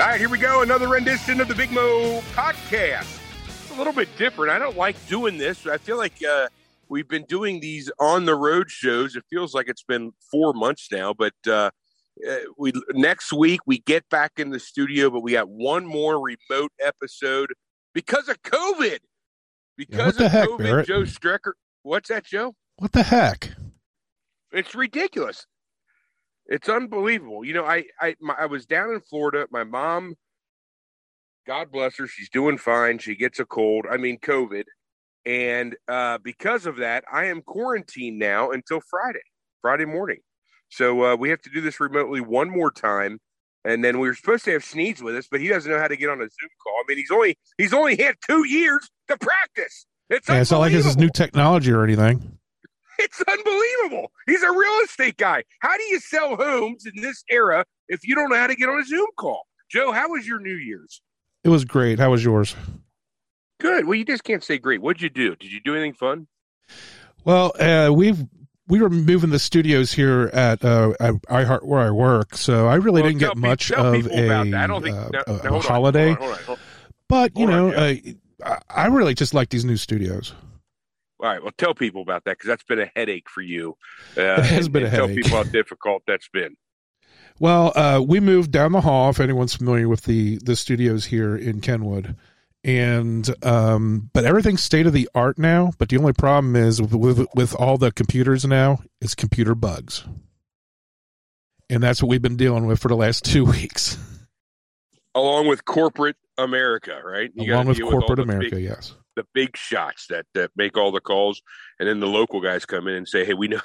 All right, here we go. Another rendition of the Big Mo podcast. It's a little bit different. I don't like doing this. I feel like uh, we've been doing these on the road shows. It feels like it's been four months now, but uh, uh we next week we get back in the studio, but we got one more remote episode because of COVID. Because yeah, of heck, COVID, Barrett? Joe Strecker. What's that, Joe? What the heck? It's ridiculous. It's unbelievable. You know, I I my, I was down in Florida. My mom, God bless her, she's doing fine. She gets a cold. I mean, COVID, and uh, because of that, I am quarantined now until Friday, Friday morning. So uh, we have to do this remotely one more time, and then we were supposed to have Sneeds with us, but he doesn't know how to get on a Zoom call. I mean, he's only he's only had two years to practice. It's yeah, it's not like this is new technology or anything. It's unbelievable. He's a real estate guy. How do you sell homes in this era if you don't know how to get on a Zoom call? Joe, how was your New Year's? It was great. How was yours? Good. Well, you just can't say great. What'd you do? Did you do anything fun? Well, uh, we've we were moving the studios here at uh, iHeart where I work, so I really Well, didn't get pe- much of people a, about that. I don't think- uh, no, no, a on, holiday. hold on, hold on, hold. But you know, uh, I I really just like these new studios. All right. Well, tell people about that because that's been a headache for you. Uh, It has and- been a headache. Tell people how difficult that's been. Well, uh, we moved down the hall. If anyone's familiar with the the studios here in Kenwood, and um, but everything's state of the art now. But the only problem is with, with with all the computers now, it's computer bugs, and that's what we've been dealing with for the last two weeks, Along with corporate America, right? You along with corporate the America. big- yes, the big shots that that make all the calls, and then the local guys come in and say, "Hey, we know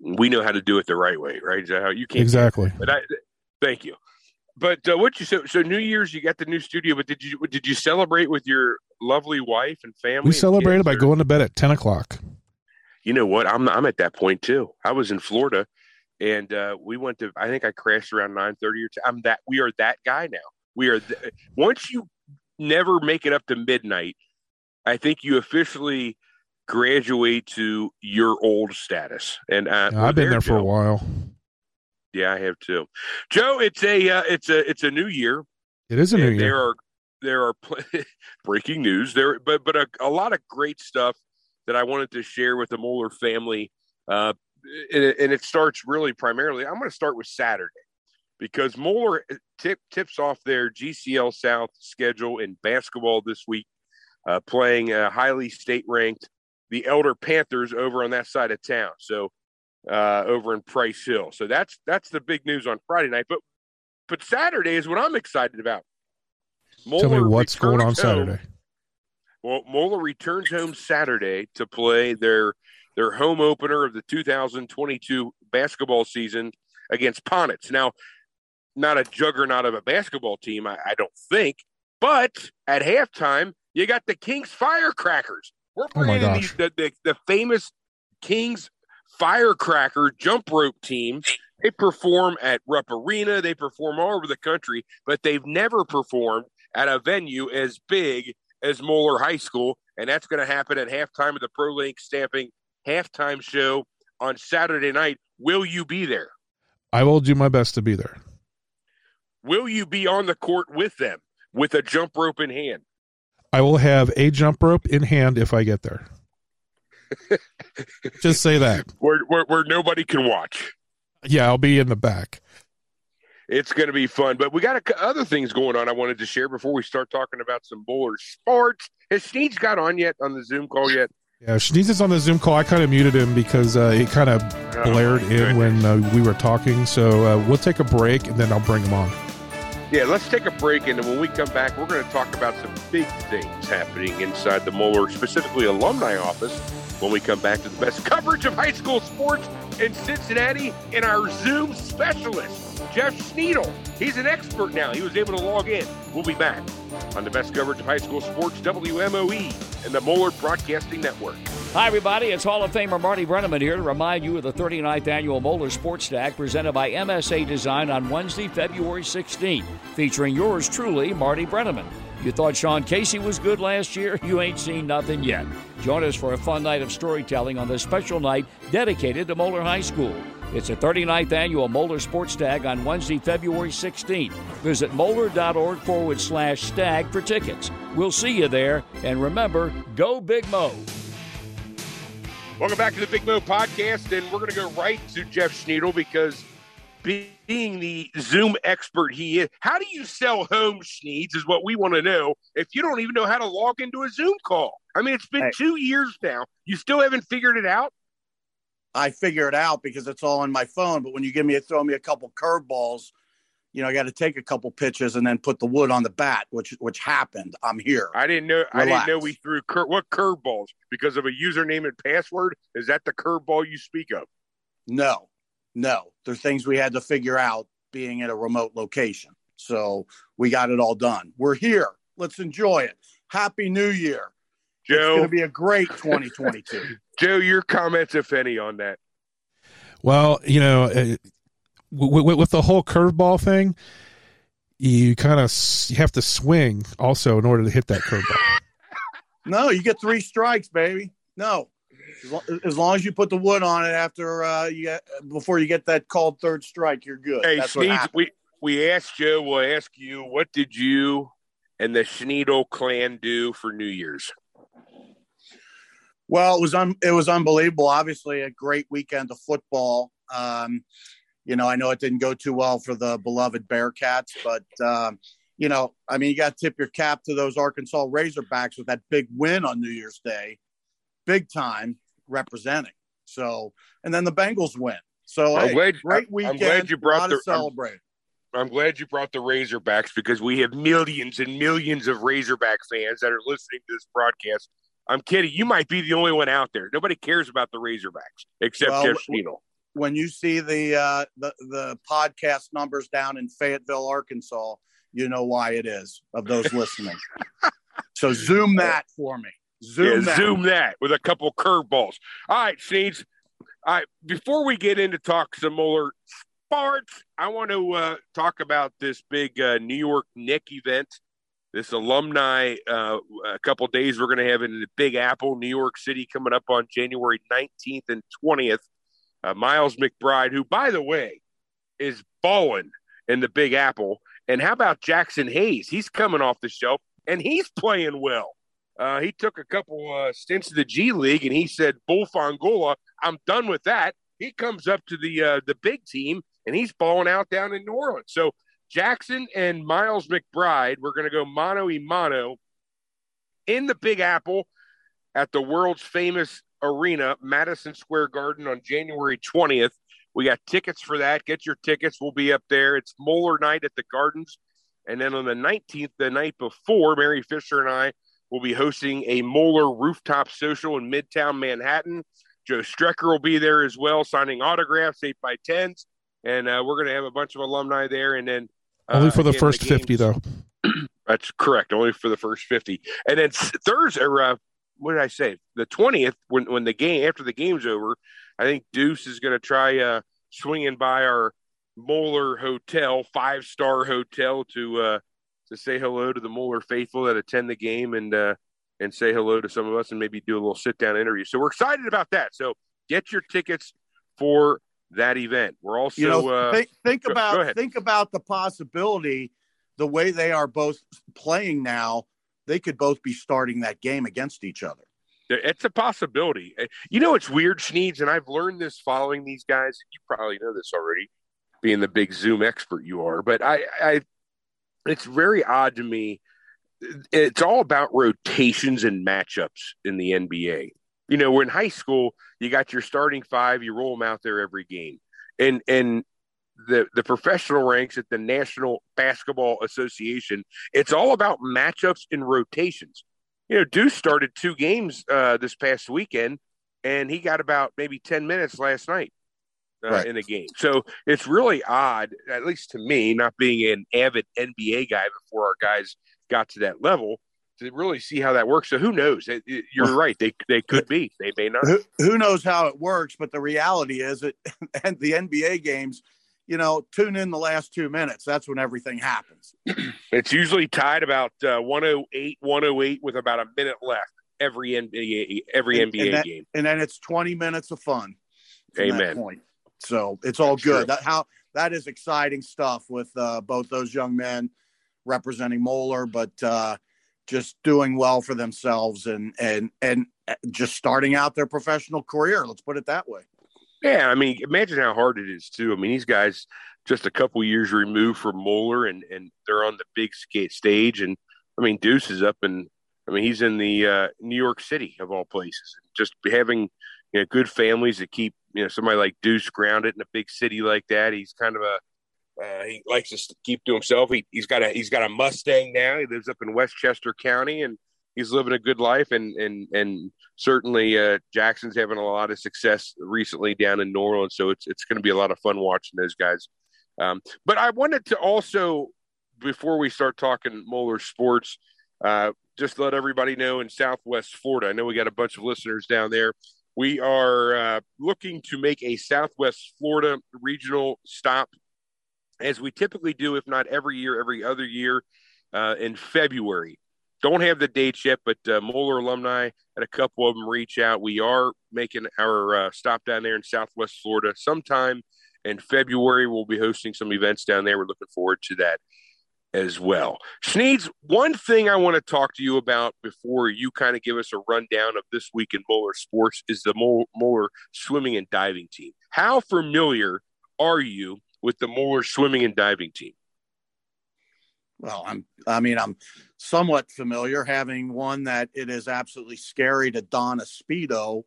we know how to do it the right way, right? Is that how you can't exactly. But I thank you. But uh, what you so so New Year's you got the new studio, but did you did you celebrate with your lovely wife and family? We celebrated kids, by or- going to bed at ten o'clock. You know what? I'm I'm at that point too. I was in Florida, and uh, we went to. I think I crashed around nine thirty or. 10. I'm that. We are that guy now. We are. Th- once you never make it up to midnight, I think you officially graduate to your old status. And uh, I've been there for a while. Yeah, I have too. Joe, it's a uh, it's a it's a new year. It is a new year. there are there are pl- breaking news there, but but a, a lot of great stuff that I wanted to share with the Moeller family. Uh, and, it, and it starts really primarily. I'm going to start with Saturday because Moeller tip, tips off their GCL South schedule in basketball this week, uh, playing uh, highly state ranked the Elder Panthers over on that side of town. So uh, over in Price Hill. So that's that's the big news on Friday night. But but Saturday is what I'm excited about. Tell me what's going on home- Saturday. well, Moeller returns home Saturday to play their their home opener of the 2022 basketball season against Ponitz. Now, not a juggernaut of a basketball team, I, I don't think, but at halftime, you got the Kings Firecrackers. We're Oh bringing these, the, the the famous Kings Firecracker jump rope team. They perform at Rupp Arena. They perform all over the country, but they've never performed at a venue as big as Moeller High School, and that's going to happen at halftime of the Pro Link Stamping halftime show on Saturday night. Will you be there? I will do my best to be there. Will you be on the court with them with a jump rope in hand? I will have a jump rope in hand if I get there. Just say that. Where, where, where nobody can watch. Yeah, I'll be in the back. It's going to be fun, but we got a, other things going on I wanted to share before we start talking about some Moeller sports. Has Sneeds got on yet on the Zoom call yet? Yeah, Shneez is on the Zoom call. I kind of muted him because uh, he kind of Oh, blared in when uh, we were talking. So uh, we'll take a break and then I'll bring him on. Yeah, let's take a break, and when we come back, we're going to talk about some big things happening inside the Moeller, specifically alumni office. When we come back to the best coverage of high school sports in Cincinnati, and our Zoom specialist, Jeff Schneidel. He's an expert now. He was able to log in. We'll be back on the best coverage of high school sports, WMOE, and the Moeller Broadcasting Network. Hi, everybody. It's Hall of Famer Marty Brennaman here to remind you of the 39th annual Moeller Sports Stag presented by MSA Design on Wednesday, February 16th, featuring yours truly, Marty Brennaman. You thought Sean Casey was good last year? You ain't seen nothing yet. Join us for a fun night of storytelling on this special night dedicated to Moeller High School. It's a 39th annual Moeller Sports Stag on Wednesday, February 16th. Visit moeller.org forward slash stag for tickets. We'll see you there. And remember, go Big Mo. Welcome back to the Big Mo podcast. And we're going to go right to Jeff Schneidel because being the Zoom expert he is, how do you sell home Schneeds is what we want to know if you don't even know how to log into a Zoom call. I mean, it's been hey. two years now. You still haven't figured it out? I figure it out because it's all on my phone. But when you give me a throw me a couple curveballs, you know, I got to take a couple pitches and then put the wood on the bat, which which happened. I'm here. I didn't know. Relax. I didn't know we threw cur- what curveballs because of a username and password. Is that the curveball you speak of? No, no. There's things we had to figure out being at a remote location. So we got it all done. We're here. Let's enjoy it. Happy New Year. Joe, it's going to be a great 2022. Joe, your comments, if any, on that? Well, you know, uh, with, with the whole curveball thing, you kind of you have to swing also in order to hit that curveball. no, you get three strikes, baby. No, as long as you put the wood on it after uh, you get, before you get that called third strike, you're good. Hey, Sneeds, we we asked Joe. We'll ask you. What did you and the Schneidel clan do for New Year's? Well, it was un- it was unbelievable. Obviously, a great weekend of football. Um, you know, I know it didn't go too well for the beloved Bearcats, but um, you know, I mean, you got to tip your cap to those Arkansas Razorbacks with that big win on New Year's Day, big time representing. So, and then the Bengals win. So, hey, glad, great weekend. I'm glad you brought the celebrate. I'm, I'm glad you brought the Razorbacks because we have millions and millions of Razorback fans that are listening to this broadcast I'm kidding. You might be the only one out there. Nobody cares about the Razorbacks except well, Jeff. When you see the uh, the the podcast numbers down in Fayetteville, Arkansas, you know why it is of those listening. so zoom that for me. Zoom yeah, that. Zoom that with a couple curveballs. All right, Seeds. All right, before we get into talk some more sports, I want to uh, talk about this big uh, New York Nick event this alumni uh, a couple days we're going to have in the Big Apple, New York City, coming up on January 19th and 20th. Uh, Miles McBride, who, by the way, is balling in the Big Apple. And how about Jaxson Hayes? He's coming off the shelf and he's playing well. Uh, he took a couple uh, stints in the G League and he said, Bull Fongola, I'm done with that. He comes up to the uh, the big team and he's balling out down in New Orleans. So Jaxson and Miles McBride, we're going to go mano y mano in the Big Apple at the world's famous arena, Madison Square Garden, on January 20th. We got tickets for that. Get your tickets. We'll be up there. It's Moeller night at the Gardens. And then on the 19th, the night before, Mary Fisher and I will be hosting a Moeller rooftop social in Midtown Manhattan. Joe Strecker will be there as well, signing autographs, 8 by 10s. And uh, we're going to have a bunch of alumni there. And then only for the uh, first the 50, though. That's correct. Only for the first 50. And then Thursday, or uh, what did I say? The 20th, when, when the game, after the game's over, I think Deuce is going to try uh, swinging by our Moeller Hotel, five star hotel, to uh, to say hello to the Moeller faithful that attend the game and uh, and say hello to some of us and maybe do a little sit down interview. So we're excited about that. So get your tickets for that event. We're also you know, uh, think, think go, about go think about the possibility the way they are both playing now. They could both be starting that game against each other. It's a possibility. Eh, you know, it's weird, Schneeds, and I've learned this following these guys. You probably know this already, being the big Zoom expert you are. But I, I, it's very odd to me. It's all about rotations and matchups in the NBA you know, we're in high school, you got your starting five, you roll them out there every game. And and the the professional ranks at the National Basketball Association, it's all about matchups and rotations. You know, Deuce started two games uh, this past weekend, and he got about maybe ten minutes last night uh, right. in the game. So it's really odd, at least to me, not being an avid NBA guy before our guys got to that level to really see how that works. So who knows? You're right. They they could be. They may not. Who, who knows how it works? But the reality is it and the NBA games, you know, tune in the last two minutes. That's when everything happens. it's usually tied about uh, 108, 108 with about a minute left every NBA every and, NBA and that, game, and then it's 20 minutes of fun. Amen. So it's all That's good. True. That how that is exciting stuff with uh, both those young men representing Moeller, but uh, just doing well for themselves and and and just starting out their professional career. Let's put it that way. Yeah, I mean, imagine how hard it is too. I mean, these guys just a couple years removed from Moeller, and and they're on the big skate stage. And I mean, Deuce is up and I mean, he's in the uh, New York City of all places. Just having you know, good families that keep you know somebody like Deuce grounded in a big city like that. He's kind of a uh, he likes to keep to himself. He, he's got a he's got a Mustang now. He lives up in Westchester County, and he's living a good life. And and and certainly uh, Jaxson's having a lot of success recently down in New Orleans. So it's it's going to be a lot of fun watching those guys. Um, but I wanted to also, before we start talking Moeller sports, uh, just let everybody know in Southwest Florida. I know we got a bunch of listeners down there. We are uh, looking to make a Southwest Florida regional stop, as we typically do, if not every year, every other year uh, in February. Don't have the dates yet, but uh, Moeller alumni had a couple of them reach out. We are making our uh, stop down there in Southwest Florida sometime in February. We'll be hosting some events down there. We're looking forward to that as well. Schneeds, one thing I want to talk to you about before you kind of give us a rundown of this week in Moeller sports is the Moeller swimming and diving team. How familiar are you with the Moeller swimming and diving team? Well, I'm I mean I'm somewhat familiar having one that it is absolutely scary to don a speedo.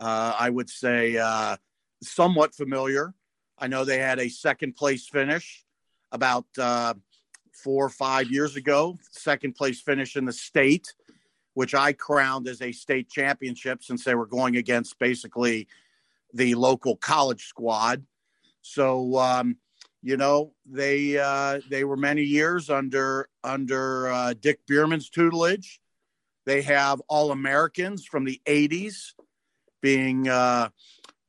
Uh, I would say uh, somewhat familiar. I know they had a second place finish about uh, four or five years ago, second place finish in the state, which I crowned as a state championship since they were going against basically the local college squad. So, um, you know, they uh, they were many years under under uh, Dick Bierman's tutelage. They have all Americans from the '80s, being uh,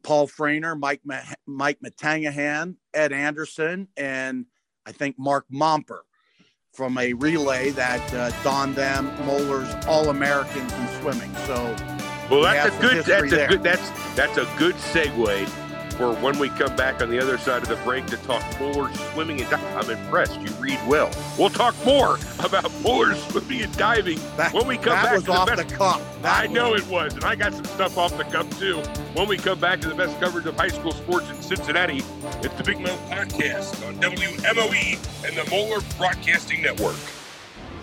Paul Frainer, Mike Mike Matangahan, Ed Anderson, and I think Mark Momper from a relay that uh, donned them Moeller's All Americans in swimming. So, well, that's a good. That's there. a good. That's that's a good segue for when we come back on the other side of the break to talk Moeller swimming and diving. I'm impressed. You read well. We'll talk more about Moeller swimming and diving that, when we come that back. Was to off the, best, the cuff. That I know it was, and I got some stuff off the cuff too. When we come back to the best coverage of high school sports in Cincinnati, it's the Big Mo Podcast on WMOE and the Moeller Broadcasting Network.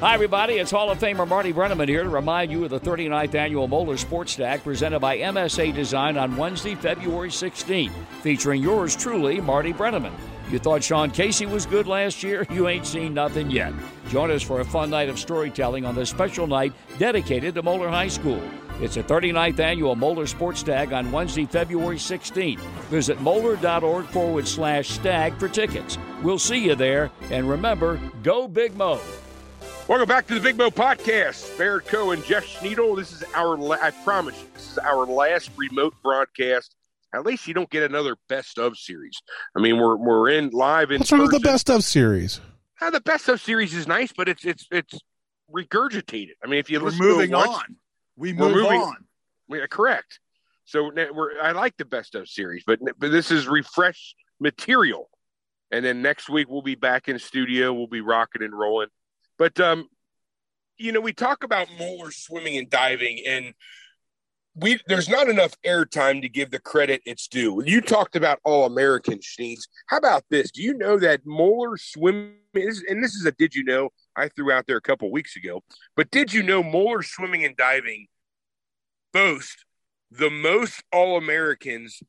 Hi, everybody. It's Hall of Famer Marty Brennaman here to remind you of the 39th annual Moeller Sports Stag presented by MSA Design on Wednesday, February 16th, featuring yours truly, Marty Brennaman. You thought Sean Casey was good last year? You ain't seen nothing yet. Join us for a fun night of storytelling on this special night dedicated to Moeller High School. It's the 39th annual Moeller Sports Stag on Wednesday, February 16th. Visit moeller.org forward slash stag for tickets. We'll see you there. And remember, go Big Mo. Welcome back to the Big Mo Podcast. Barrett Coe and Jeff Schneidel. This is our, la- I promise you, this is our last remote broadcast. At least you don't get another best of series. I mean, we're we're in live in. What's wrong with the best of series? Now, the best of series is nice, but it's it's it's regurgitated. I mean, if you we're listen moving to it once, on, we move moving, on. We, Yeah, correct. So we're I like the best of series, but but this is refresh material. And then next week we'll be back in studio. We'll be rocking and rolling. But um, you know, we talk about Moeller swimming and diving, and we there's not enough airtime to give the credit it's due. You talked about all American Schneeds. How about this? Do you know that Moeller swimming is, and this is a did you know I threw out there a couple weeks ago, but did you know Moeller swimming and diving boast the most all Americans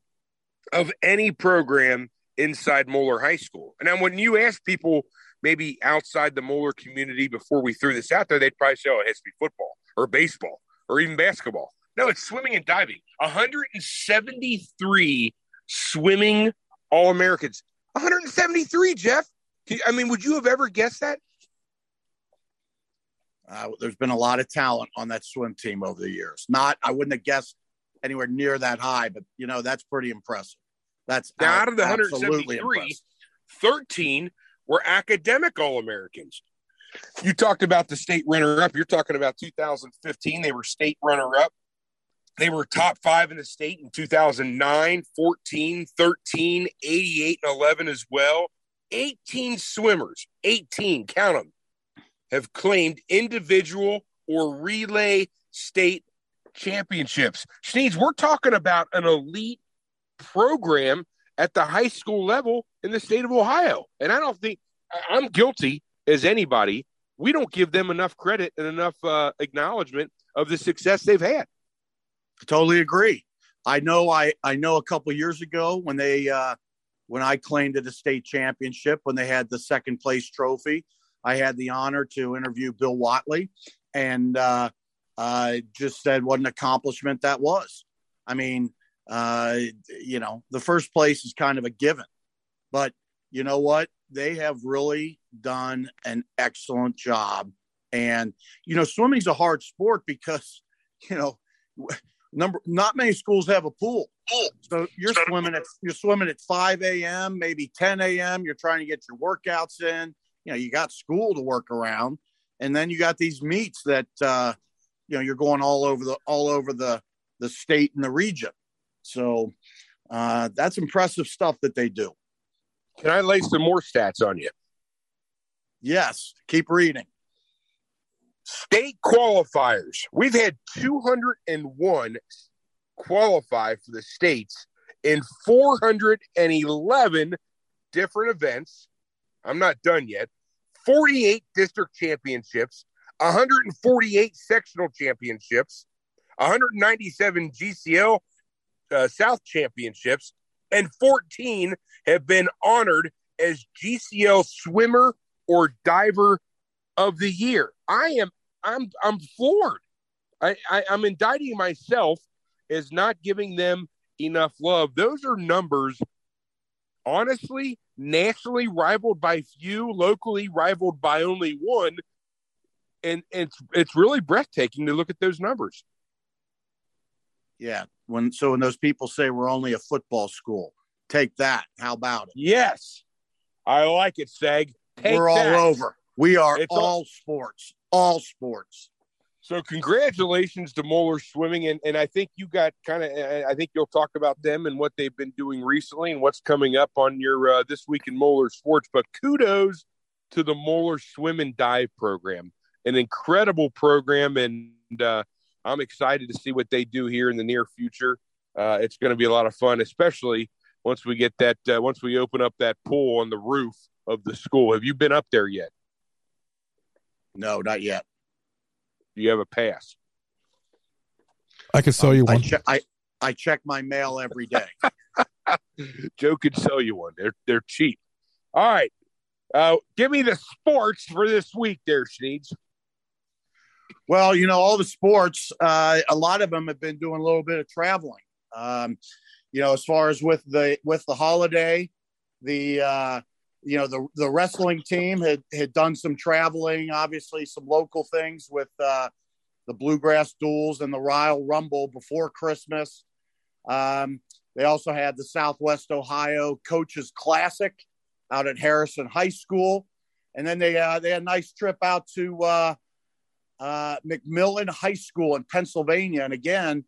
of any program inside Moeller High School? And when you ask people maybe outside the Moeller community before we threw this out there, they'd probably say, oh, it has to be football or baseball or even basketball. No, it's swimming and diving. 173 swimming All Americans. 173, Jeff. I mean, would you have ever guessed that? Uh, there's been a lot of talent on that swim team over the years. Not, I wouldn't have guessed anywhere near that high, but you know that's pretty impressive. That's now, out, out of the 173, 13 were academic All Americans. You talked about the state runner up. You're talking about 2015. They were state runner up. They were top five in the state in 2009, 14, 13, 88, and 11 as well. 18 swimmers, 18, count them, have claimed individual or relay state championships. Schneeds, we're talking about an elite program at the high school level in the state of Ohio. And I don't think I'm guilty as anybody. We don't give them enough credit and enough uh, acknowledgement of the success they've had. Totally agree. I know. I I know. A couple years ago, when they uh, when I claimed it a state championship, when they had the second place trophy, I had the honor to interview Bill Watley, and uh, uh, just said what an accomplishment that was. I mean, uh, you know, the first place is kind of a given, but you know what? They have really done an excellent job. And, you know, swimming's a hard sport because, you know, number not many schools have a pool. So you're swimming at you're swimming at 5 a.m., maybe 10 a.m. You're trying to get your workouts in. You know, you got school to work around, and then you got these meets that uh, you know you're going all over the all over the the state and the region. So uh, that's impressive stuff that they do. Can I lay some more stats on you? Yes, keep reading. State qualifiers. We've had 201 qualify for the states in 411 different events. I'm not done yet. 48 district championships, 148 sectional championships, 197 GCL uh, South championships, and 14 have been honored as GCL swimmer or diver of the year. I am I'm I'm floored. I, I I'm indicting myself as not giving them enough love. Those are numbers honestly nationally rivaled by few, locally rivaled by only one. And, it's it's really breathtaking to look at those numbers. Yeah. When so when those people say we're only a football school, take that. How about it? Yes. I like it, Seg. Take we're that. all over. We are all, all sports. All sports. So congratulations to Moeller Swimming, and, and I think you got kind of. I think you'll talk about them and what they've been doing recently and what's coming up on your uh, this week in Moeller Sports. But kudos to the Moeller Swim and Dive program, an incredible program, and uh, I'm excited to see what they do here in the near future. Uh, it's going to be a lot of fun, especially once we get that uh, once we open up that pool on the roof of the school. Have you been up there yet? No, not yet. Do you have a pass? I can sell you um, one. I, che- I, I check my mail every day. Joe could sell you one. They're they're cheap. All right. Uh, give me the sports for this week, there, Schneeds. Well, you know, all the sports, uh, a lot of them have been doing a little bit of traveling. Um, you know, as far as with the with the holiday, the uh, you know the the wrestling team had had done some traveling, obviously some local things with uh, the bluegrass duels and the Royal Rumble before Christmas. Um, they also had the Southwest Ohio Coaches Classic out at Harrison High School, and then they uh, they had a nice trip out to uh, uh, McMillan High School in Pennsylvania. And again,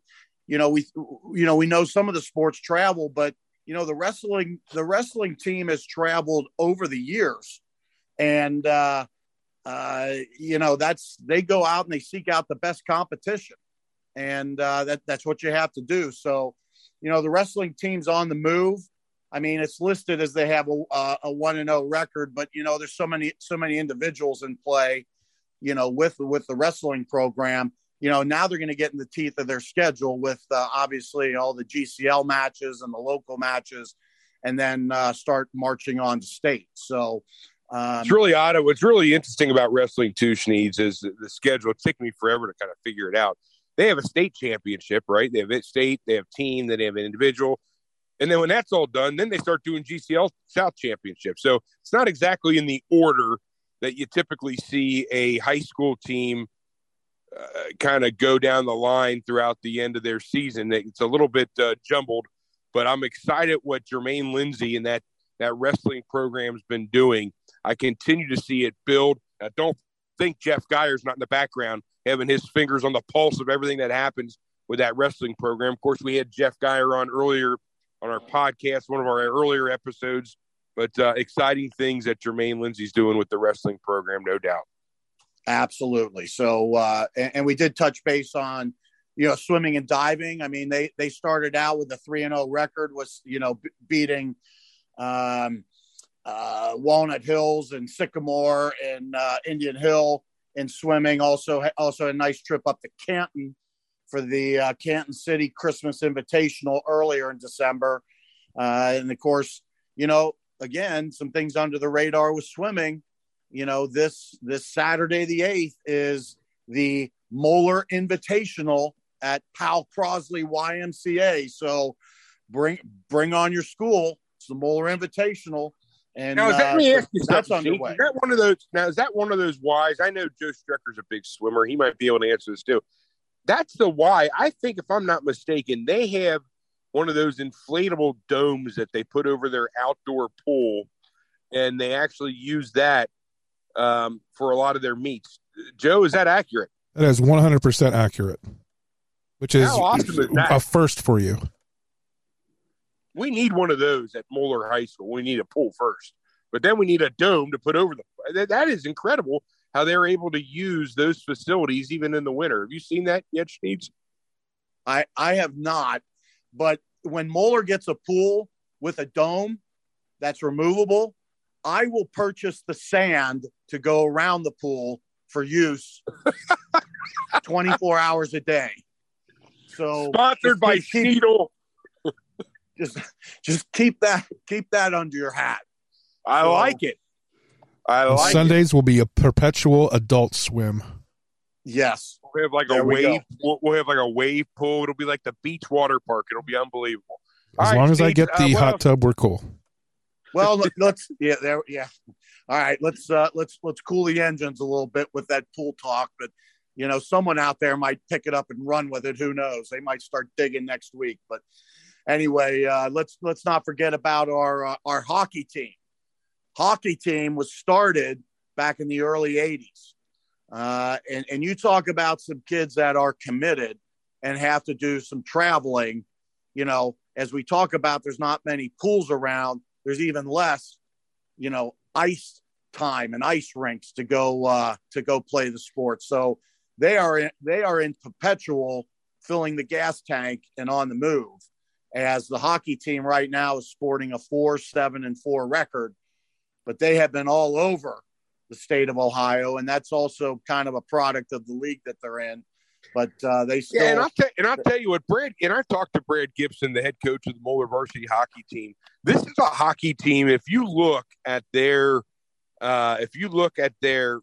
you know we you know we know some of the sports travel, but you know the wrestling the wrestling team has traveled over the years. And uh, uh, you know that's they go out and they seek out the best competition. And uh, that that's what you have to do. So you know the wrestling team's on the move. I mean it's listed as they have a, a one and zero oh record but you know there's so many so many individuals in play you know with with the wrestling program you know, now they're going to get in the teeth of their schedule with uh, obviously all the GCL matches and the local matches, and then uh, start marching on state. So um, it's really odd. What's really interesting about wrestling too, Schneeds, is the schedule. It took me forever to kind of figure it out. They have a state championship, right? They have it state, they have team, then they have an individual. And then when that's all done, then they start doing GCL South Championship. So it's not exactly in the order that you typically see a high school team uh, kind of go down the line throughout the end of their season. It's a little bit uh, jumbled, but I'm excited what Jermaine Lindsay and that that wrestling program's been doing. I continue to see it build. I don't think Jeff Geyer's not in the background having his fingers on the pulse of everything that happens with that wrestling program. Of course, we had Jeff Geyer on earlier on our podcast, one of our earlier episodes. But uh, exciting things that Jermaine Lindsay's doing with the wrestling program, no doubt. Absolutely. So, uh, and, and, we did touch base on, you know, swimming and diving. I mean, they they started out with a three and zero oh record, was you know b- beating um, uh, Walnut Hills and Sycamore and uh, Indian Hill in swimming. Also, also a nice trip up to Canton for the uh, Canton City Christmas Invitational earlier in December. Uh, and of course, you know, again, some things under the radar with swimming. You know, this this Saturday the eighth is the Moeller Invitational at Powel Crosley YMCA. So bring bring on your school. It's the Moeller Invitational. And now, is that, uh, let me ask you that's underway. Is that one of those? Now, is that one of those whys? I know Joe Strecker's a big swimmer. He might be able to answer this too. That's the why. I think, if I'm not mistaken, they have one of those inflatable domes that they put over their outdoor pool, and they actually use that um, for a lot of their meets. Joe, is that accurate? That is 100% accurate, which is, awesome is a first for you. We need one of those at Moeller High School. We need a pool first, but then we need a dome to put over the. That is incredible how they're able to use those facilities even in the winter. Have you seen that yet, Steves? I I have not, but when Moeller gets a pool with a dome that's removable, I will purchase the sand to go around the pool for use 24 hours a day. So sponsored by Seidel. Just just keep that keep that under your hat. I so, like it. I like Sundays it. will be a perpetual adult swim. Yes. We'll have like there a we wave. We'll, we'll, have like a wave pool. It'll be like the beach water park. It'll be unbelievable. As All long right, as Steve, I get the uh, hot tub, we're cool. Well, let's yeah, there yeah. All right, let's uh let's let's cool the engines a little bit with that pool talk, but you know, someone out there might pick it up and run with it. Who knows? They might start digging next week. But anyway, uh, let's let's not forget about our uh, our hockey team. Hockey team was started back in the early '80s. Uh, and, and you talk about some kids that are committed and have to do some traveling. You know, as we talk about, there's not many pools around. There's even less, you know, ice time and ice rinks to go uh, to go play the sport. So they are in, they are in perpetual filling the gas tank and on the move. As the hockey team right now is sporting a four, seven, and four record, but they have been all over the state of Ohio, and that's also kind of a product of the league that they're in. But uh, they still. Yeah, and I'll, tell, and I'll tell you what, Brad, and I talked to Brad Gibson, the head coach of the Moeller varsity hockey team. This is a hockey team. If you look at their, uh, if you look at their,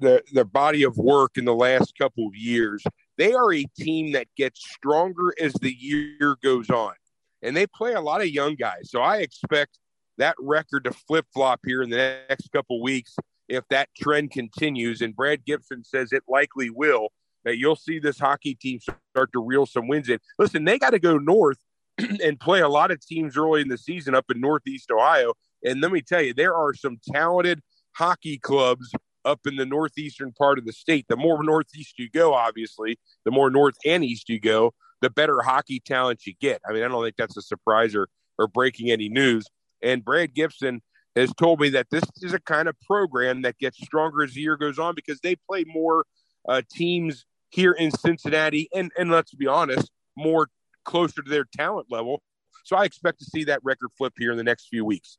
their their body of work in the last couple of years, they are a team that gets stronger as the year goes on, and they play a lot of young guys. So I expect that record to flip flop here in the next couple weeks if that trend continues. And Brad Gibson says it likely will. That you'll see this hockey team start to reel some wins in. Listen, they got to go north and play a lot of teams early in the season up in Northeast Ohio. And let me tell you, there are some talented hockey clubs up in the northeastern part of the state. The more northeast you go, obviously, the more north and east you go, the better hockey talent you get. I mean, I don't think that's a surprise or, or breaking any news. And Brad Gibson has told me that this is a kind of program that gets stronger as the year goes on because they play more uh, teams here in Cincinnati, and and let's be honest, more closer to their talent level. So I expect to see that record flip here in the next few weeks.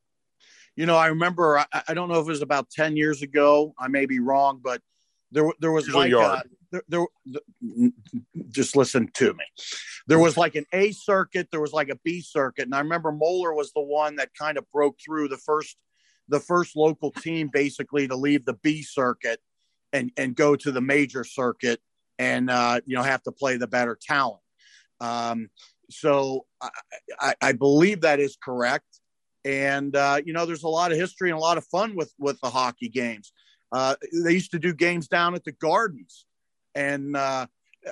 You know, I remember I, I don't know if it was about ten years ago. I may be wrong, but there there was Usually like there, there, just listen to me. There was like an A circuit, there was like a B circuit, and I remember Moeller was the one that kind of broke through the first the first local team basically to leave the B circuit and and go to the major circuit and uh, you know have to play the better talent. Um, so I, I, I, believe that is correct, and uh, you know there's a lot of history and a lot of fun with with the hockey games. Uh, they used to do games down at the Gardens, and uh,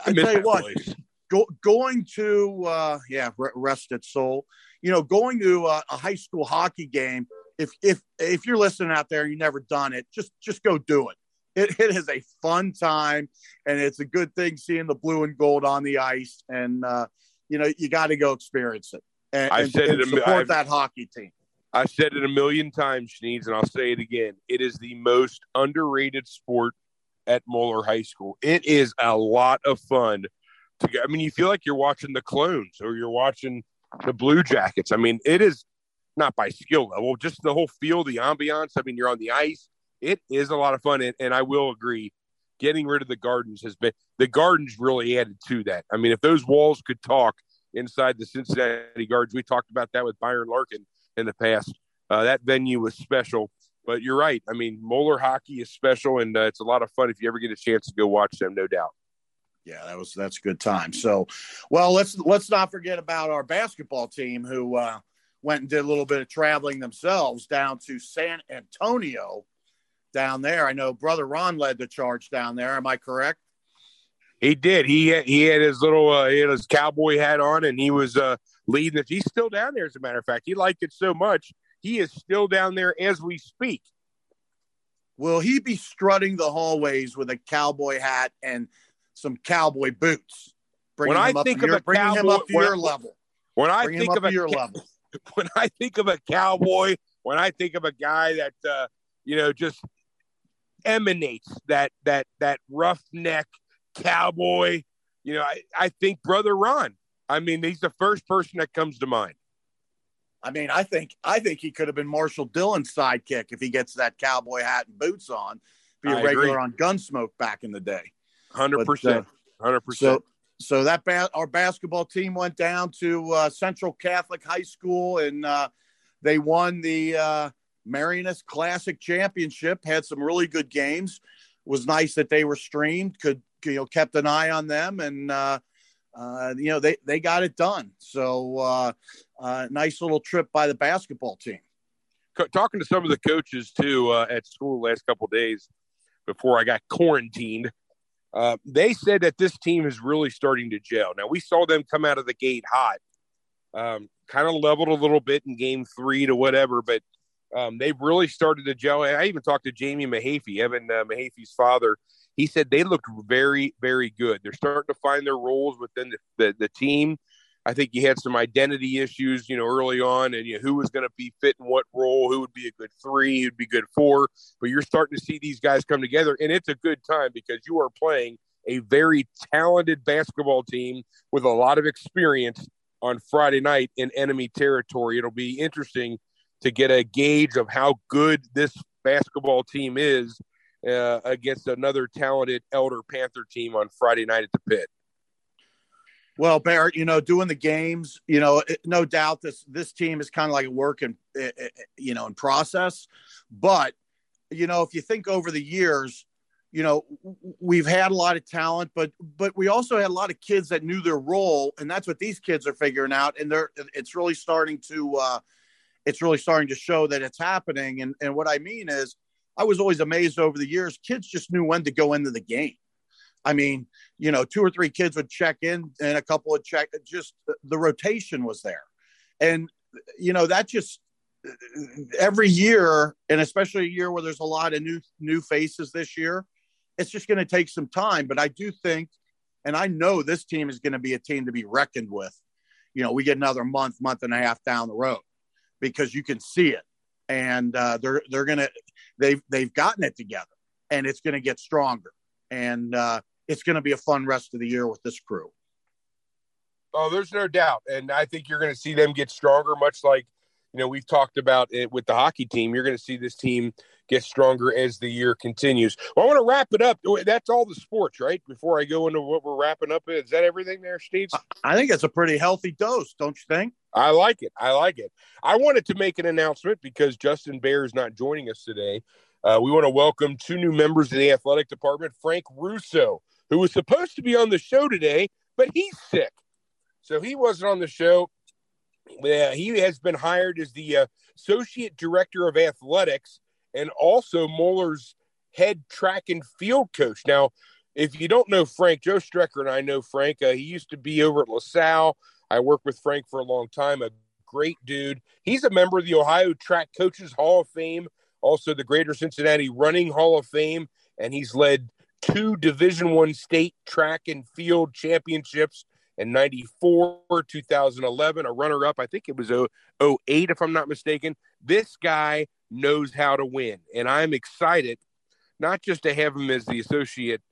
I tell you what, go, going to uh, yeah, rest its soul. You know, going to a, a high school hockey game. If if if you're listening out there, you've never done it, just just go do it. it, it is a fun time, and it's a good thing seeing the blue and gold on the ice. And uh, you know, you got to go experience it and, I've and, said and it a support I've- that hockey team. I've said it a million times, Schneeds, and I'll say it again. It is the most underrated sport at Moeller High School. It is a lot of fun to go. I mean, you feel like you're watching the clones or you're watching the Blue Jackets. I mean, it is not by skill level, just the whole feel, the ambiance. I mean, you're on the ice. It is a lot of fun. And, and I will agree, getting rid of the gardens has been the gardens really added to that. I mean, if those walls could talk inside the Cincinnati Gardens, we talked about that with Byron Larkin in the past. Uh, that venue was special. But you're right. I mean, Moeller hockey is special, and uh, it's a lot of fun if you ever get a chance to go watch them, no doubt. Yeah, that was that's a good time. So, well, let's let's not forget about our basketball team who uh, went and did a little bit of traveling themselves down to San Antonio. Down there, I know brother Ron led the charge down there. Am I correct? He did. He had, he had his little uh, he had his cowboy hat on, and he was uh, leading it. He's still down there, as a matter of fact. He liked it so much, he is still down there as we speak. Will he be strutting the hallways with a cowboy hat and some cowboy boots? Bringing When I him up think to of your, a bringing him cowboy- up to when- your level. When I Bring think of a your level. when I think of a cowboy, when I think of a guy that uh, you know just emanates that that that roughneck cowboy, you know, I, I think brother Ron. I mean, he's the first person that comes to mind. I mean, I think I think he could have been Marshall Dillon's sidekick if he gets that cowboy hat and boots on. Be a I regular agree. on Gunsmoke back in the day. Hundred percent, hundred percent. So, that ba- our basketball team went down to uh, Central Catholic High School and uh, they won the uh, Classic Championship. Had some really good games. It Was nice that they were streamed. Could you know kept an eye on them and uh, you know they they got it done. So uh, uh, nice little trip by the basketball team. Talking to some of the coaches too uh, at school last couple days before I got quarantined. Uh, they said that this team is really starting to gel. Now we saw them come out of the gate hot, um, kind of leveled a little bit in game three to whatever, but um, they've really started to gel. I even talked to Jamie Mahaffey, Evan uh, Mahaffey's father. He said they looked very, very good. They're starting to find their roles within the, the, the team. I think you had some identity issues, you know, early on, and you know, who was going to be fit in what role, who would be a good three, who'd be good four. But you're starting to see these guys come together, and it's a good time because you are playing a very talented basketball team with a lot of experience on Friday night in enemy territory. It'll be interesting to get a gauge of how good this basketball team is uh, against another talented Elder Panther team on Friday night at the pit. Well, Barrett, you know, doing the games, you know, it- no doubt this this team is kind of like a work in, eh, eh, you know, in process. But you know, if you think over the years, you know, we've had a lot of talent, but but we also had a lot of kids that knew their role, and that's what these kids are figuring out, and they're it's really starting to uh, it's really starting to show that it's happening. And and what I mean is, I was always amazed over the years, kids just knew when to go into the game. I mean, you know, two or three kids would check in and a couple would check. Just the rotation was there. And, you know, that just every year, and especially a year where there's a lot of new, new faces this year, it's just going to take some time. But I do think, and I know this team is going to be a team to be reckoned with. You know, we get another month, month and a half down the road because you can see it. And uh, they're, they're to, they've, they've gotten it together and it's to get stronger. And, uh, it's to be a fun rest of the year with this crew. Oh, there's no doubt, and I think you're to see them get stronger. Much like you know we've talked about it with the hockey team, you're going to see this team get stronger as the year continues. Well, I want to wrap it up. That's all the sports, right? Before I go into what we're wrapping up, is that everything there, Steve? I think it's a pretty healthy dose, don't you think? I like it. I like it. I wanted to make an announcement because Justin Bear is not joining us today. Uh, we want to welcome two new members of the athletic department Frank Russo, who was supposed to be on the show today, but he's sick. So he wasn't on the show. Uh, he has been hired as the uh, associate director of athletics and also Moeller's head track and field coach. Now, if you don't know Frank, Joe Strecker and I know Frank. Uh, he used to be over at LaSalle. I worked with Frank for a long time. A great dude. He's a member of the Ohio Track Coaches Hall of Fame, also the Greater Cincinnati Running Hall of Fame, and he's led two Division One state track and field championships in 94 2011 a runner-up i think it was 08 if i'm not mistaken this guy knows how to win and i'm excited not just to have him as the associate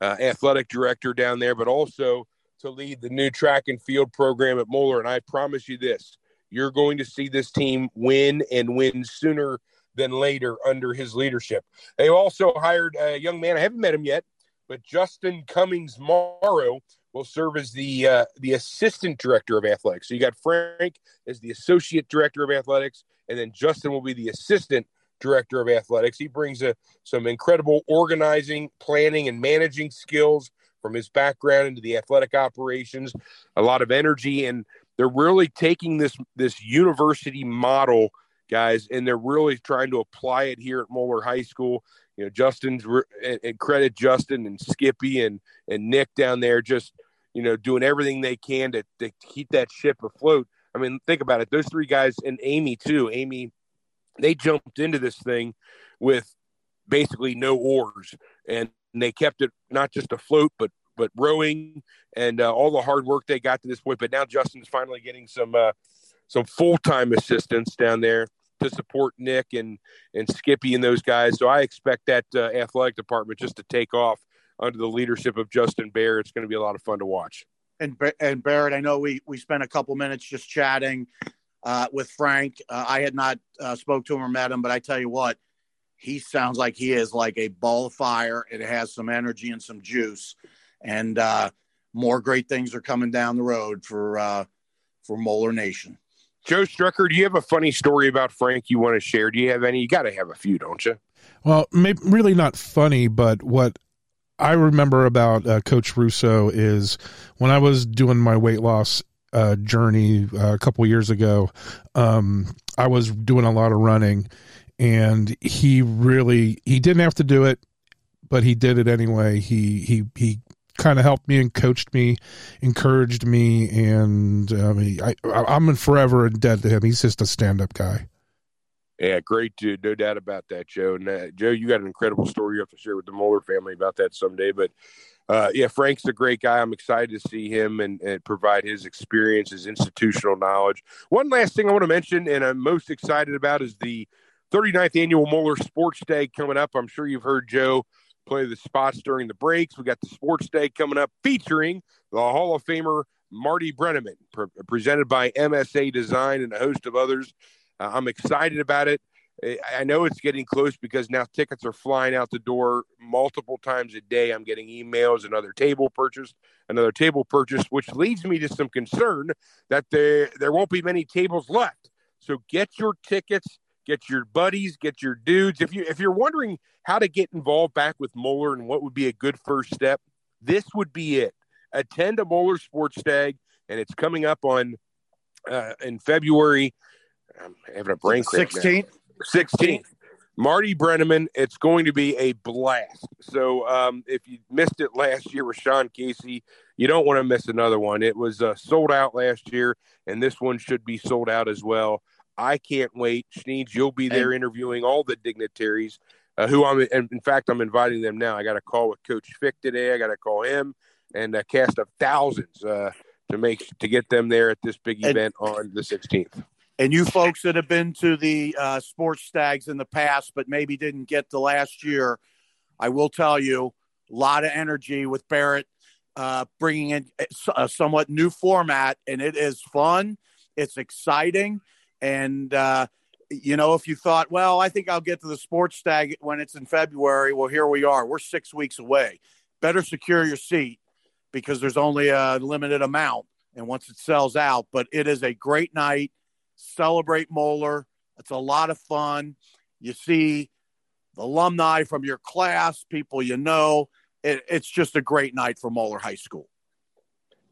uh, athletic director down there but also to lead the new track and field program at moeller and i promise you this you're going to see this team win and win sooner than later under his leadership. They also hired a young man. I haven't met him yet, but Justin Cummings Morrow will serve as the uh, the assistant director of athletics. So you got Frank as the associate director of athletics, and then Justin will be the assistant director of athletics. He brings a, some incredible organizing, planning, and managing skills from his background into the athletic operations. A lot of energy, and they're really taking this this university model guys, and they're really trying to apply it here at Moeller High School. You know, Justin's and credit Justin and Skippy and and Nick down there just you know doing everything they can to, to keep that ship afloat. I mean, think about it; those three guys and Amy too. Amy, they jumped into this thing with basically no oars, and they kept it not just afloat, but but rowing and uh, all the hard work they got to this point. But now Justin's finally getting some uh, some full time assistance down there to support Nick and and Skippy and those guys. So I expect that uh, athletic department just to take off under the leadership of Justin Bear. It's going to be a lot of fun to watch. And and Barrett, I know we we spent a couple minutes just chatting uh, with Frank. Uh, I had not uh, spoke to him or met him, but I tell you what, he sounds like he is like a ball of fire. It has some energy and some juice, and uh, more great things are coming down the road for uh, for Moeller Nation. Joe Strucker, do you have a funny story about Frank you want to share? Do you have any? You got to have a few, don't you? Well, maybe, really not funny, but what I remember about uh, Coach Russo is when I was doing my weight loss uh, journey uh, a couple years ago, um, I was doing a lot of running, and he really he didn't have to do it, but he did it anyway. He he he kind of helped me and coached me, encouraged me, and um, I, I'm forever indebted to him. He's just a stand up guy. Yeah, great dude, no doubt about that, Joe. And uh, Joe, you got an incredible story you have to share with the Moeller family about that someday. But uh, yeah, Frank's a great guy. I'm excited to see him and, and, provide his experience, his institutional knowledge. One last thing I want to mention, and I'm most excited about, is the 39th annual Moeller Sports Day coming up. I'm sure you've heard Joe play the spots during the breaks. We got the sports day coming up featuring the Hall of Famer Marty Brennaman, pre- presented by MSA Design and a host of others. Uh, I'm excited about it. I know it's getting close because now tickets are flying out the door multiple times a day. I'm getting emails, another table purchased, another table purchased, which leads me to some concern that there there won't be many tables left. So get your tickets get your buddies, get your dudes. If you if you're wondering how to get involved back with Moeller and what would be a good first step, this would be it. Attend a Moeller Sports Stag, and it's coming up on uh, in February. I'm having a brain cramp. Sixteenth. Sixteenth. Marty Brennaman. It's going to be a blast. So um, if you missed it last year with Sean Casey, you don't want to miss another one. It was uh, sold out last year, and this one should be sold out as well. I can't wait. Schneeds, you'll be there interviewing all the dignitaries. Uh, who I'm, in fact, I'm inviting them now. I got a call with Coach Fick today. I got to call him and a cast of thousands uh, to make to get them there at this big event and, on the 16th. And you folks that have been to the uh, sports stags in the past, but maybe didn't get to last year, I will tell you, a lot of energy with Barrett uh, bringing in a somewhat new format, and it is fun. It's exciting and, uh, you know, if you thought, well, I think I'll get to the sports stag when it's in February, well, here we are. We're six weeks away. Better secure your seat because there's only a limited amount. And once it sells out, but it is a great night. Celebrate Moeller. It's a lot of fun. You see the alumni from your class, people you know. It, it's just a great night for Moeller High School.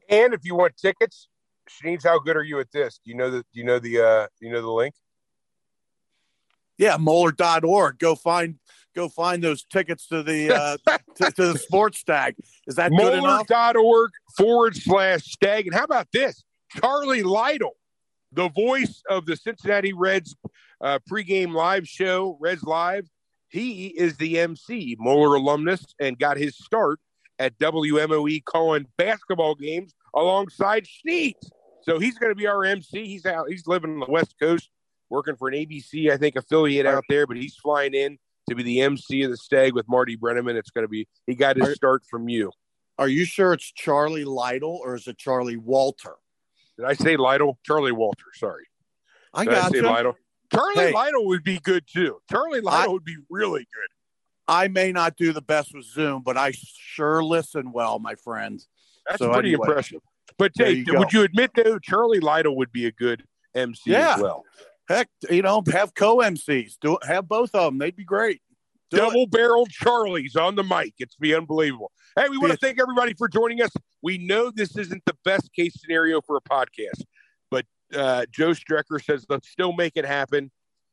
And if you want tickets, Shanice, how good are you at this? Do you know the do you know the uh you know the link? Yeah, Moeller.org. Go find go find those tickets to the uh to, to, the sports stag. Is that Moeller.org forward slash stag? And how about this? Charlie Lytle, the voice of the Cincinnati Reds uh, pregame live show, Reds Live. he is the MC, Moeller alumnus, and got his start at WMOE calling basketball games alongside Snead. So he's going to be our MC. He's out. He's living on the West Coast, working for an ABC, I think, affiliate out there. But he's flying in to be the MC of the Stag with Marty Brennaman. It's going to be. He got his start from you. Are you sure it's Charlie Lytle or is it Charlie Walter? Did I say Lytle? Charlie Walter. Sorry. I Did got I. Lytle. Charlie hey, Lytle would be good too. Charlie Lytle I, would be really good. I may not do the best with Zoom, but I sure listen well, my friend. That's so pretty anyway, impressive. But hey, you would you admit though, Charlie Lytle would be a good MC yeah. as well? Heck, you know, have co MCs. Do have both of them. They'd be great. Double barreled Charlie's on the mic. It's be unbelievable. Hey, we want to thank everybody for joining us. We know this isn't the best case scenario for a podcast, but uh, Joe Strecker says let's still make it happen.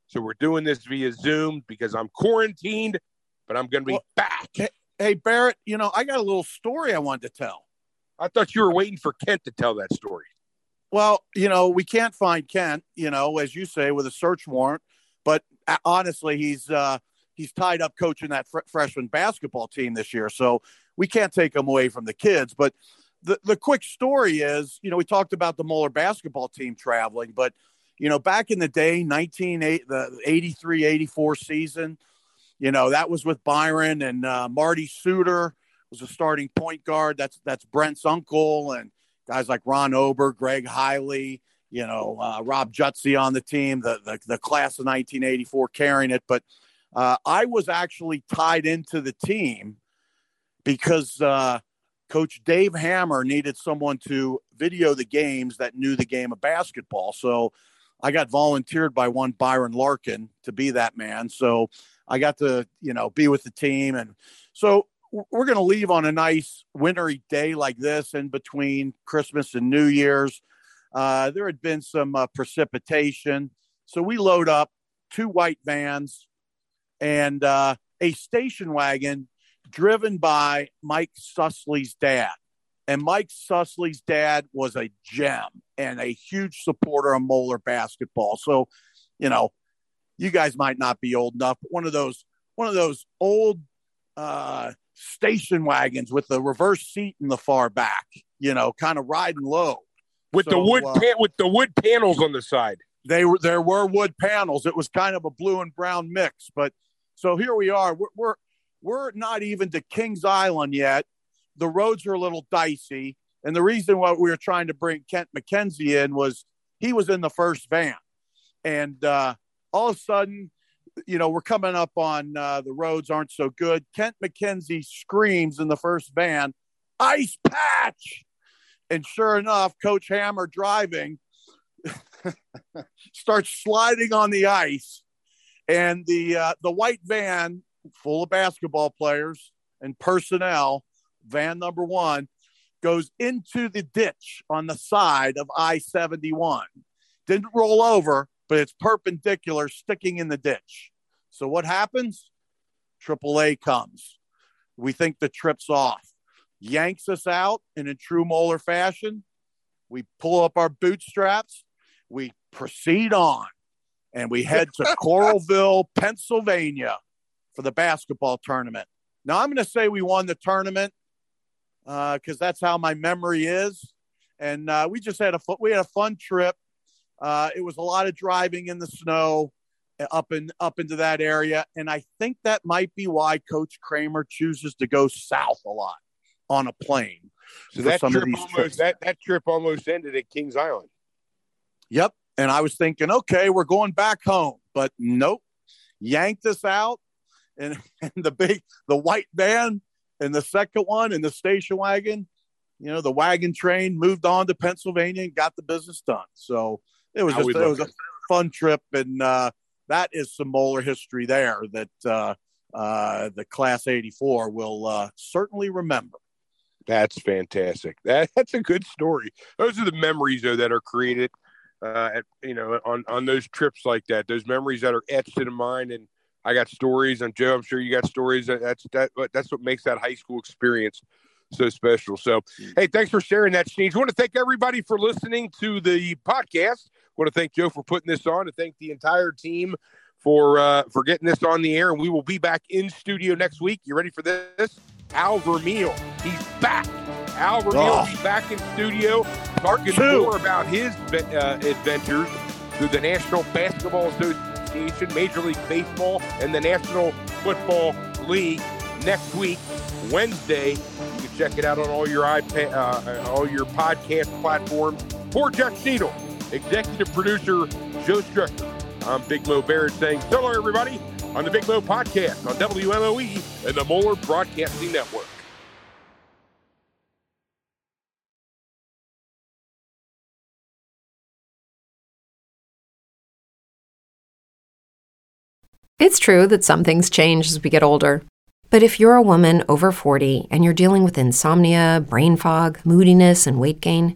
So we're doing this via Zoom because I'm quarantined, but I'm going to be well, back. Hey, hey, Barrett, you know, I got a little story I wanted to tell. I thought you were waiting for Kent to tell that story. Well, you know, we can't find Kent, you know, as you say, with a search warrant. But uh, honestly, he's uh, he's tied up coaching that fr- freshman basketball team this year. So we can't take him away from the kids. But the, the quick story is, you know, we talked about the Moeller basketball team traveling, but, you know, back in the day, 19, the 83, 84 season, you know, that was with Byron and uh, Marty Suter was a starting point guard. That's, that's Brent's uncle and guys like Ron Ober, Greg Hiley, you know, uh, Rob Jutzy on the team, the, the, the class of 1984 carrying it. But, uh, I was actually tied into the team because uh, Coach Dave Hammer needed someone to video the games that knew the game of basketball. So I got volunteered by one Byron Larkin to be that man. So I got to, you know, be with the team. And so we're going to leave on a nice wintry day like this in between Christmas and New Year's. Uh, there had been some uh, precipitation. So we load up two white vans and uh, a station wagon driven by Mike Susley's dad. And Mike Susley's dad was a gem and a huge supporter of Moeller basketball. So, you know, you guys might not be old enough, but one of those one of those old uh, station wagons with the reverse seat in the far back, you know, kind of riding low. With so, the wood uh, pan- with the wood panels on the side. They were there were wood panels. It was kind of a blue and brown mix, but so here we are. We're, we're, we're not even to Kings Island yet. The roads are a little dicey. And the reason why we were trying to bring Kent McKenzie in was he was in the first van. And uh, all of a sudden, you know, we're coming up on uh, the roads aren't so good. Kent McKenzie screams in the first van, ice patch. And sure enough, Coach Hammer driving starts sliding on the ice and the uh, the white van full of basketball players and personnel, van number one, goes into the ditch on the side of I 71. Didn't roll over, but it's perpendicular, sticking in the ditch. So what happens? AAA comes. We think the trip's off, yanks us out, and in true Moeller fashion, we pull up our bootstraps, we proceed on and we head to Coralville, Pennsylvania for the basketball tournament. Now, I'm going to say we won the tournament because uh, that's how my memory is. And uh, we just had a we had a fun trip. Uh, it was a lot of driving in the snow uh, up and up into that area, and I think that might be why Coach Kramer chooses to go south a lot on a plane. So that trip almost that, that trip almost ended at Kings Island. Yep, and I was thinking, okay, we're going back home, but nope, yanked us out, and, and the big the white van and the second one and the station wagon, you know, the wagon train moved on to Pennsylvania and got the business done. So it was just, it was a fun trip, and uh, that is some Moeller history there that uh, uh, the Class '84 will uh, certainly remember. That's fantastic. That, that's a good story. Those are the memories though that are created uh, at, you know, on, on those trips like that, those memories that are etched in the mind. And I got stories and Joe, I'm sure you got stories that that's, that, that's what makes that high school experience so special. So, hey, thanks for sharing that, Steve. I want to thank everybody for listening to the podcast. I want to thank Joe for putting this on and thank the entire team for uh, for getting this on the air, and we will be back in studio next week. You ready for this? Al Vermeil, he's back. Al Vermeil oh. be back in studio talking Two. more about his uh, adventures through the National Basketball Association, Major League Baseball, and the National Football League next week, Wednesday. You can check it out on all your iPad, uh, all your podcast platforms. For Jeff Schneidel, executive producer Joe Strecker. I'm Big Mo Barrett saying so long, everybody, on the Big Mo Podcast on WMOE and the Moeller Broadcasting Network. It's true that some things change as we get older. But if you're a woman over 40 and you're dealing with insomnia, brain fog, moodiness, and weight gain,